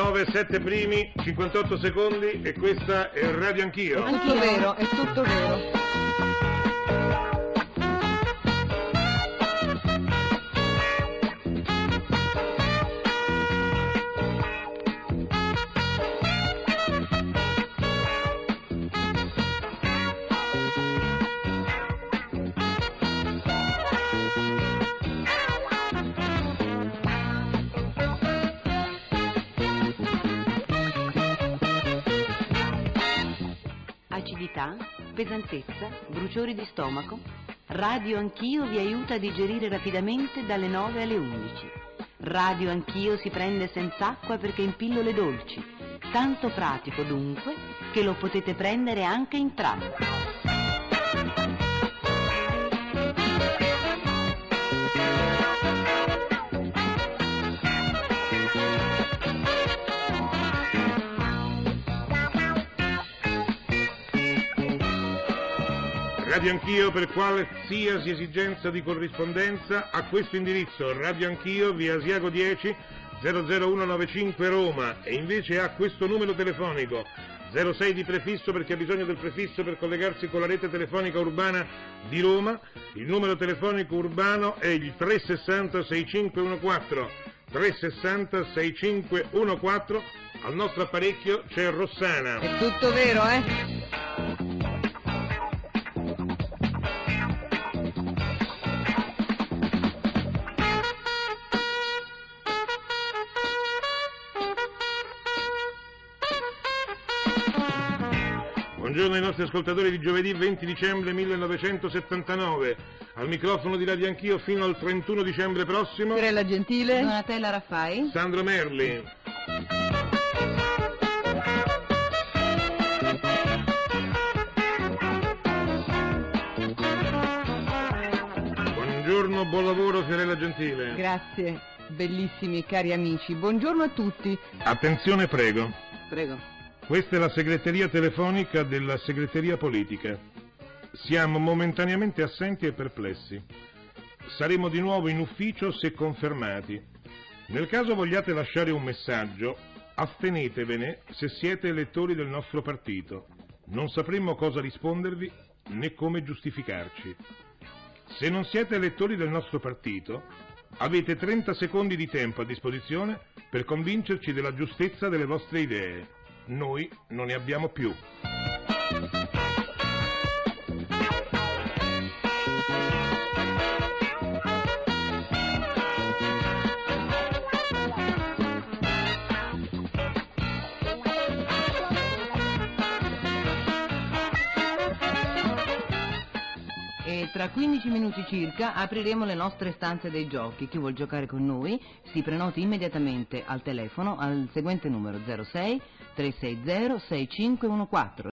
9, 7 primi, 58 secondi e questa è Radio Anch'io. Tutto vero, è tutto vero. Acidità, pesantezza, bruciori di stomaco? Radio Anch'io vi aiuta a digerire rapidamente dalle 9 alle 11. Radio Anch'io si prende senza acqua perché in pillole dolci. Tanto pratico dunque che lo potete prendere anche in tratto. Radio Anch'io per qualsiasi esigenza di corrispondenza a questo indirizzo Radio Anch'io via Asiago 10 00195 Roma e invece a questo numero telefonico 06 di prefisso perché ha bisogno del prefisso per collegarsi con la rete telefonica urbana di Roma. Il numero telefonico urbano è il 360 6514 360 6514. Al nostro apparecchio c'è Rossana. È tutto vero, eh? Buongiorno ai nostri ascoltatori di giovedì 20 dicembre 1979. Al microfono di Radio Anch'io fino al 31 dicembre prossimo. Pirella Gentile. Donatella Raffai? Sandro Merli. Buongiorno, buon lavoro Fiorella Gentile. Grazie, bellissimi cari amici. Buongiorno a tutti. Attenzione prego. Prego. Questa è la segreteria telefonica della segreteria politica. Siamo momentaneamente assenti e perplessi. Saremo di nuovo in ufficio se confermati. Nel caso vogliate lasciare un messaggio, astenetevene se siete elettori del nostro partito. Non sapremmo cosa rispondervi né come giustificarci. Se non siete elettori del nostro partito, avete 30 secondi di tempo a disposizione per convincerci della giustezza delle vostre idee. Noi non ne abbiamo più. E tra 15 minuti circa apriremo le nostre stanze dei giochi. Chi vuol giocare con noi si prenoti immediatamente al telefono al seguente numero 06 360 6514.